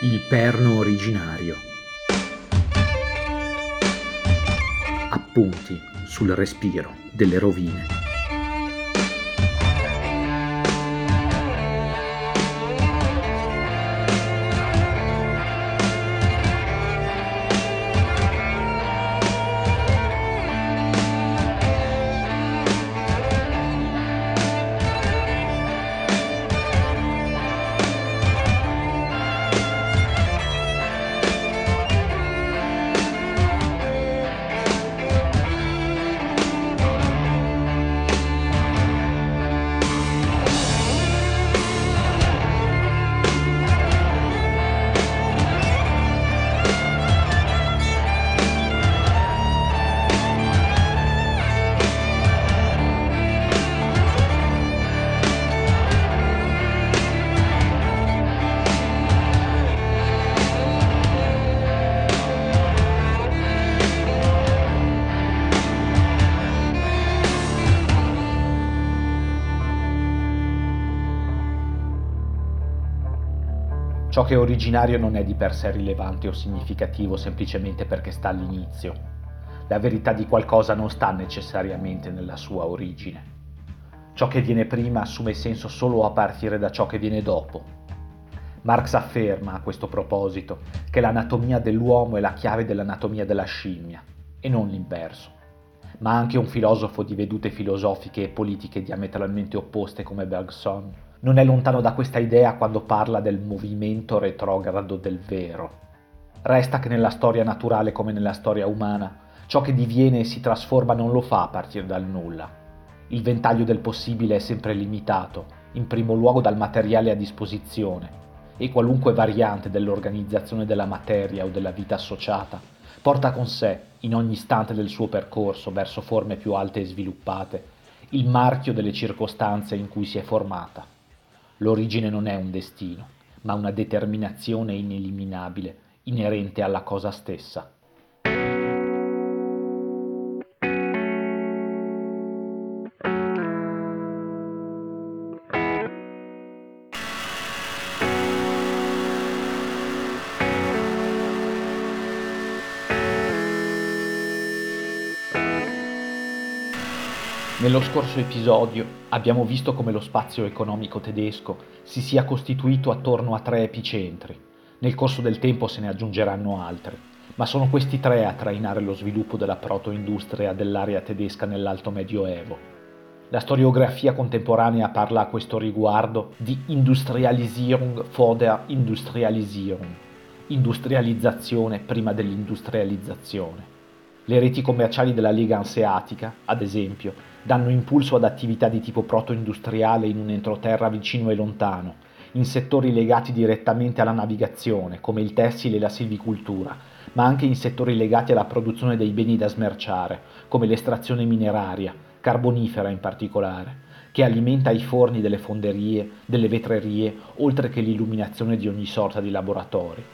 Il perno originario. Appunti sul respiro delle rovine. Che è originario non è di per sé rilevante o significativo semplicemente perché sta all'inizio. La verità di qualcosa non sta necessariamente nella sua origine. Ciò che viene prima assume senso solo a partire da ciò che viene dopo. Marx afferma a questo proposito che l'anatomia dell'uomo è la chiave dell'anatomia della scimmia, e non l'inverso. Ma anche un filosofo di vedute filosofiche e politiche diametralmente opposte come Bergson non è lontano da questa idea quando parla del movimento retrogrado del vero. Resta che nella storia naturale come nella storia umana, ciò che diviene e si trasforma non lo fa a partire dal nulla. Il ventaglio del possibile è sempre limitato, in primo luogo dal materiale a disposizione, e qualunque variante dell'organizzazione della materia o della vita associata porta con sé, in ogni istante del suo percorso verso forme più alte e sviluppate, il marchio delle circostanze in cui si è formata. L'origine non è un destino, ma una determinazione ineliminabile, inerente alla cosa stessa. Nello scorso episodio abbiamo visto come lo spazio economico tedesco si sia costituito attorno a tre epicentri. Nel corso del tempo se ne aggiungeranno altri, ma sono questi tre a trainare lo sviluppo della protoindustria dell'area tedesca nell'Alto Medioevo. La storiografia contemporanea parla a questo riguardo di Industrialisierung vor der Industrialisierung, industrializzazione prima dell'industrializzazione. Le reti commerciali della Lega Anseatica, ad esempio, danno impulso ad attività di tipo proto-industriale in un entroterra vicino e lontano, in settori legati direttamente alla navigazione, come il tessile e la silvicoltura, ma anche in settori legati alla produzione dei beni da smerciare, come l'estrazione mineraria, carbonifera in particolare, che alimenta i forni delle fonderie, delle vetrerie, oltre che l'illuminazione di ogni sorta di laboratori.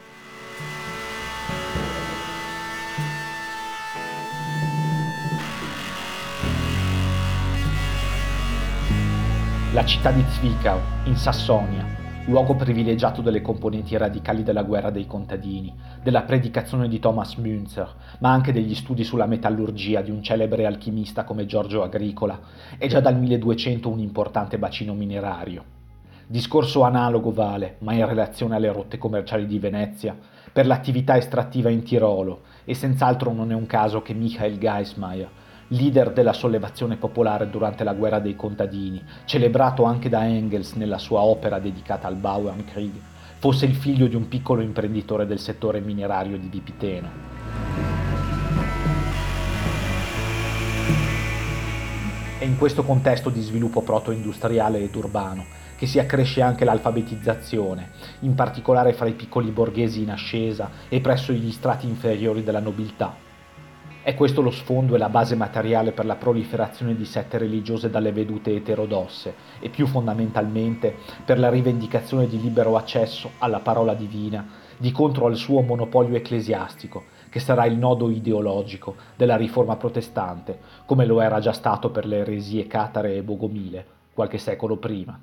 La città di Zwickau, in Sassonia, luogo privilegiato delle componenti radicali della guerra dei contadini, della predicazione di Thomas Münzer, ma anche degli studi sulla metallurgia di un celebre alchimista come Giorgio Agricola, è già dal 1200 un importante bacino minerario. Discorso analogo vale, ma in relazione alle rotte commerciali di Venezia, per l'attività estrattiva in Tirolo e senz'altro non è un caso che Michael Geismeier, leader della sollevazione popolare durante la guerra dei contadini, celebrato anche da Engels nella sua opera dedicata al Bauernkrieg, fosse il figlio di un piccolo imprenditore del settore minerario di Vipiteno. È in questo contesto di sviluppo proto-industriale ed urbano che si accresce anche l'alfabetizzazione, in particolare fra i piccoli borghesi in ascesa e presso gli strati inferiori della nobiltà. È questo lo sfondo e la base materiale per la proliferazione di sette religiose dalle vedute eterodosse e più fondamentalmente per la rivendicazione di libero accesso alla parola divina di contro al suo monopolio ecclesiastico, che sarà il nodo ideologico della riforma protestante, come lo era già stato per le eresie catare e bogomile qualche secolo prima.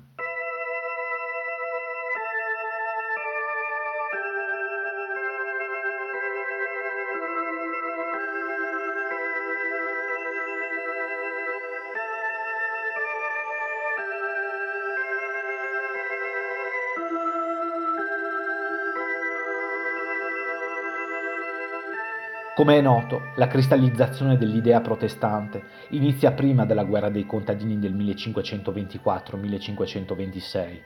Come è noto, la cristallizzazione dell'idea protestante inizia prima della guerra dei contadini del 1524-1526.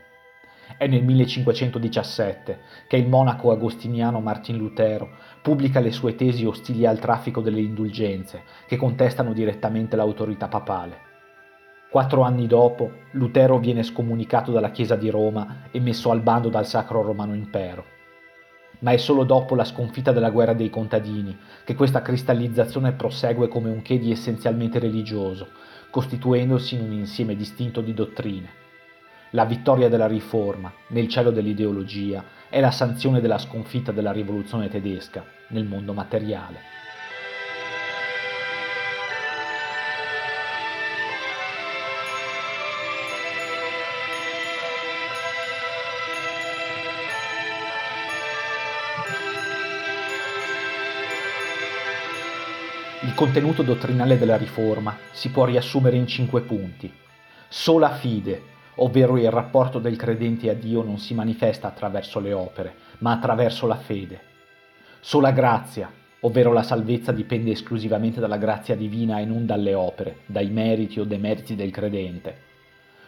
È nel 1517 che il monaco agostiniano Martin Lutero pubblica le sue tesi ostili al traffico delle indulgenze, che contestano direttamente l'autorità papale. Quattro anni dopo, Lutero viene scomunicato dalla Chiesa di Roma e messo al bando dal Sacro Romano Impero ma è solo dopo la sconfitta della guerra dei contadini che questa cristallizzazione prosegue come un che di essenzialmente religioso, costituendosi in un insieme distinto di dottrine. La vittoria della riforma, nel cielo dell'ideologia, è la sanzione della sconfitta della rivoluzione tedesca nel mondo materiale. Contenuto dottrinale della Riforma si può riassumere in cinque punti. Sola fide, ovvero il rapporto del credente a Dio non si manifesta attraverso le opere, ma attraverso la fede. Sola grazia, ovvero la salvezza dipende esclusivamente dalla grazia divina e non dalle opere, dai meriti o demeriti del credente.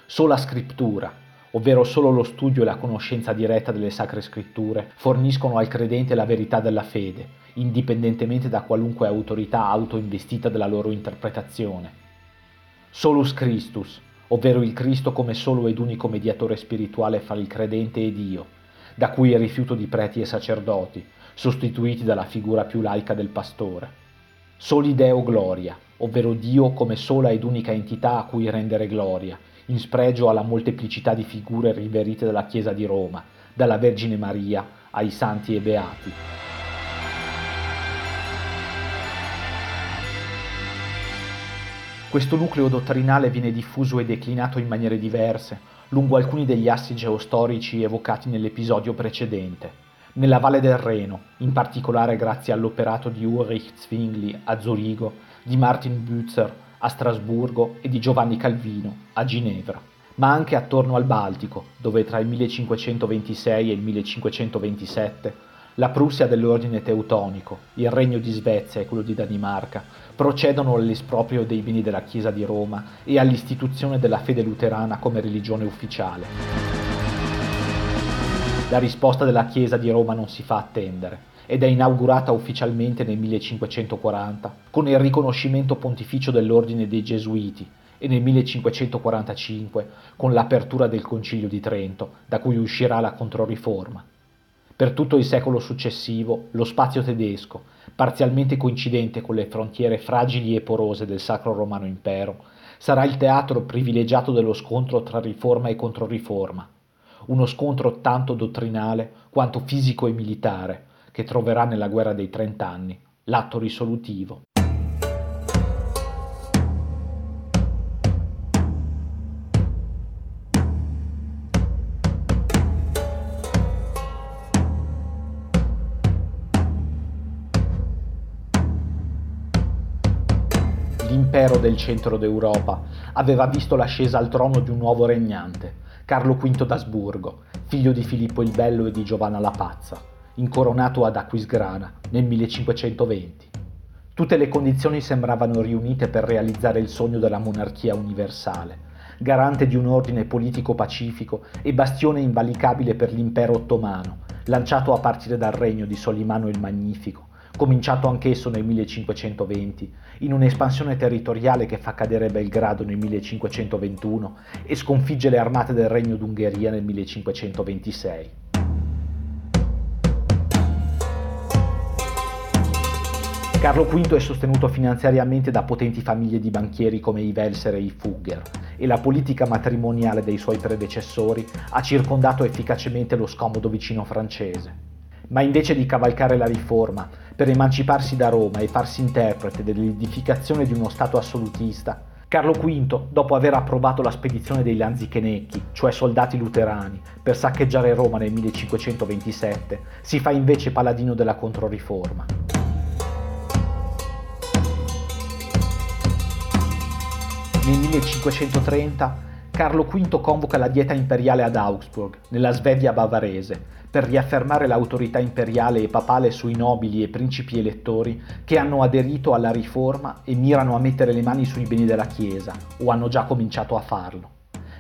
Sola scrittura, ovvero solo lo studio e la conoscenza diretta delle sacre scritture, forniscono al credente la verità della fede, indipendentemente da qualunque autorità autoinvestita della loro interpretazione. Solus Christus, ovvero il Cristo come solo ed unico mediatore spirituale fra il credente e Dio, da cui il rifiuto di preti e sacerdoti, sostituiti dalla figura più laica del pastore. Soli Deo Gloria, ovvero Dio come sola ed unica entità a cui rendere gloria, in spregio alla molteplicità di figure riverite dalla Chiesa di Roma, dalla Vergine Maria ai santi e beati. Questo nucleo dottrinale viene diffuso e declinato in maniere diverse lungo alcuni degli assi geostorici evocati nell'episodio precedente. Nella Valle del Reno, in particolare grazie all'operato di Ulrich Zwingli a Zurigo, di Martin Butzer a Strasburgo e di Giovanni Calvino a Ginevra, ma anche attorno al Baltico, dove tra il 1526 e il 1527 la Prussia dell'ordine teutonico, il regno di Svezia e quello di Danimarca procedono all'esproprio dei beni della Chiesa di Roma e all'istituzione della fede luterana come religione ufficiale. La risposta della Chiesa di Roma non si fa attendere ed è inaugurata ufficialmente nel 1540 con il riconoscimento pontificio dell'ordine dei Gesuiti e nel 1545 con l'apertura del Concilio di Trento, da cui uscirà la Controriforma. Per tutto il secolo successivo, lo spazio tedesco, parzialmente coincidente con le frontiere fragili e porose del Sacro Romano Impero, sarà il teatro privilegiato dello scontro tra riforma e controriforma, uno scontro tanto dottrinale quanto fisico e militare, che troverà nella guerra dei trent'anni l'atto risolutivo. l'impero del centro d'Europa aveva visto l'ascesa al trono di un nuovo regnante, Carlo V d'Asburgo, figlio di Filippo il Bello e di Giovanna la Pazza, incoronato ad Aquisgrana nel 1520. Tutte le condizioni sembravano riunite per realizzare il sogno della monarchia universale, garante di un ordine politico pacifico e bastione invalicabile per l'impero ottomano, lanciato a partire dal regno di Solimano il Magnifico, cominciato anch'esso nel 1520, in un'espansione territoriale che fa cadere Belgrado nel 1521 e sconfigge le armate del Regno d'Ungheria nel 1526. Carlo V è sostenuto finanziariamente da potenti famiglie di banchieri come i Welser e i Fugger e la politica matrimoniale dei suoi predecessori ha circondato efficacemente lo scomodo vicino francese. Ma invece di cavalcare la riforma per emanciparsi da Roma e farsi interprete dell'edificazione di uno Stato assolutista, Carlo V, dopo aver approvato la spedizione dei Lanzichenecchi, cioè soldati luterani, per saccheggiare Roma nel 1527, si fa invece paladino della Controriforma. Nel 1530 Carlo V convoca la dieta imperiale ad Augsburg, nella Svevia bavarese, per riaffermare l'autorità imperiale e papale sui nobili e principi elettori che hanno aderito alla riforma e mirano a mettere le mani sui beni della Chiesa, o hanno già cominciato a farlo.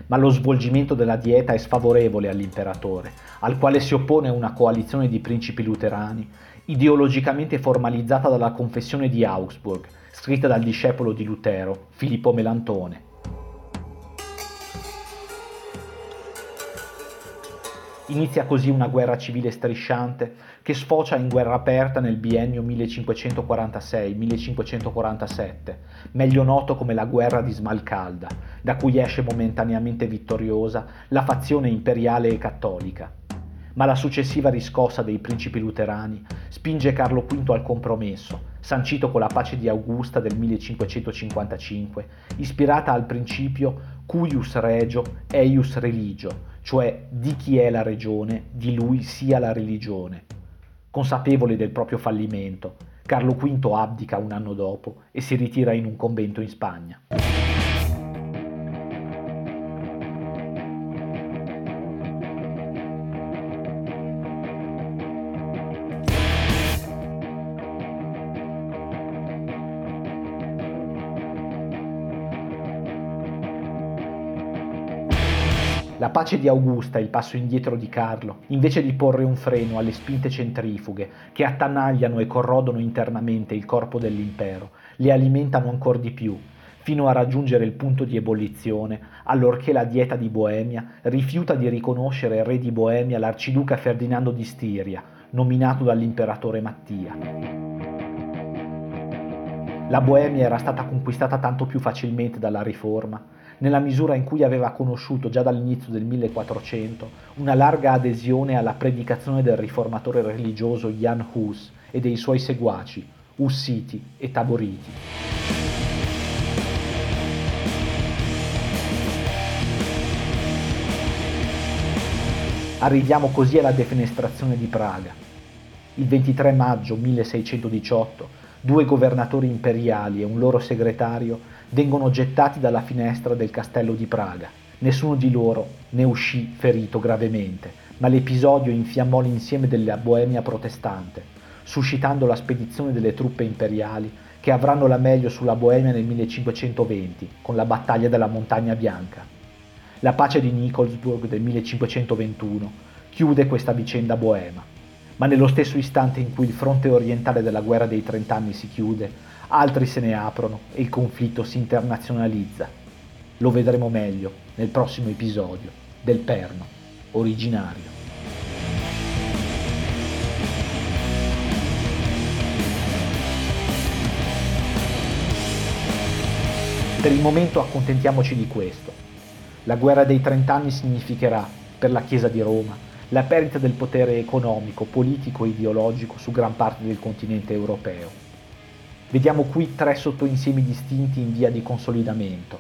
Ma lo svolgimento della dieta è sfavorevole all'imperatore, al quale si oppone una coalizione di principi luterani, ideologicamente formalizzata dalla Confessione di Augsburg, scritta dal discepolo di Lutero, Filippo Melantone. Inizia così una guerra civile strisciante che sfocia in guerra aperta nel biennio 1546-1547, meglio noto come la guerra di Smalcalda, da cui esce momentaneamente vittoriosa la fazione imperiale e cattolica ma la successiva riscossa dei principi luterani spinge Carlo V al compromesso, sancito con la pace di Augusta del 1555, ispirata al principio cuius regio eius religio, cioè di chi è la regione, di lui sia la religione. Consapevole del proprio fallimento, Carlo V abdica un anno dopo e si ritira in un convento in Spagna. La pace di Augusta e il passo indietro di Carlo, invece di porre un freno alle spinte centrifughe che attanagliano e corrodono internamente il corpo dell'impero, le alimentano ancora di più, fino a raggiungere il punto di ebollizione, allorché la dieta di Boemia rifiuta di riconoscere re di Boemia l'arciduca Ferdinando di Stiria, nominato dall'imperatore Mattia. La Boemia era stata conquistata tanto più facilmente dalla riforma nella misura in cui aveva conosciuto già dall'inizio del 1400 una larga adesione alla predicazione del riformatore religioso Jan Hus e dei suoi seguaci, Ussiti e Taboriti. Arriviamo così alla defenestrazione di Praga. Il 23 maggio 1618 due governatori imperiali e un loro segretario vengono gettati dalla finestra del castello di Praga. Nessuno di loro ne uscì ferito gravemente, ma l'episodio infiammò l'insieme della Boemia protestante, suscitando la spedizione delle truppe imperiali che avranno la meglio sulla Boemia nel 1520 con la battaglia della Montagna Bianca. La pace di Nikolsburg del 1521 chiude questa vicenda boema, ma nello stesso istante in cui il fronte orientale della guerra dei trent'anni si chiude, altri se ne aprono e il conflitto si internazionalizza. Lo vedremo meglio nel prossimo episodio del Perno originario. Per il momento accontentiamoci di questo. La guerra dei trent'anni significherà, per la Chiesa di Roma, la perdita del potere economico, politico e ideologico su gran parte del continente europeo Vediamo qui tre sottoinsiemi distinti in via di consolidamento.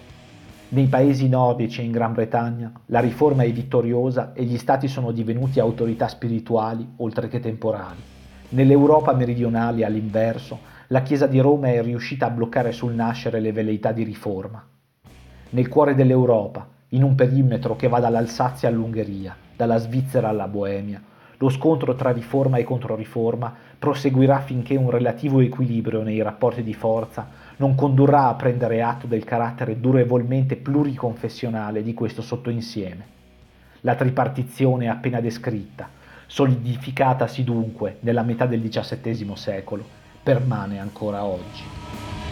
Nei paesi nordici e in Gran Bretagna la riforma è vittoriosa e gli stati sono divenuti autorità spirituali oltre che temporali. Nell'Europa meridionale all'inverso, la Chiesa di Roma è riuscita a bloccare sul nascere le velleità di riforma. Nel cuore dell'Europa, in un perimetro che va dall'Alsazia all'Ungheria, dalla Svizzera alla Boemia. Lo scontro tra riforma e controriforma proseguirà finché un relativo equilibrio nei rapporti di forza non condurrà a prendere atto del carattere durevolmente pluriconfessionale di questo sottoinsieme. La tripartizione appena descritta, solidificatasi dunque nella metà del XVII secolo, permane ancora oggi.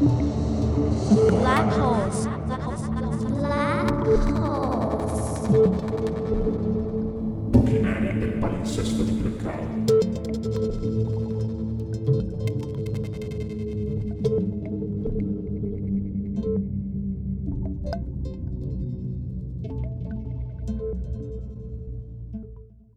Black holes.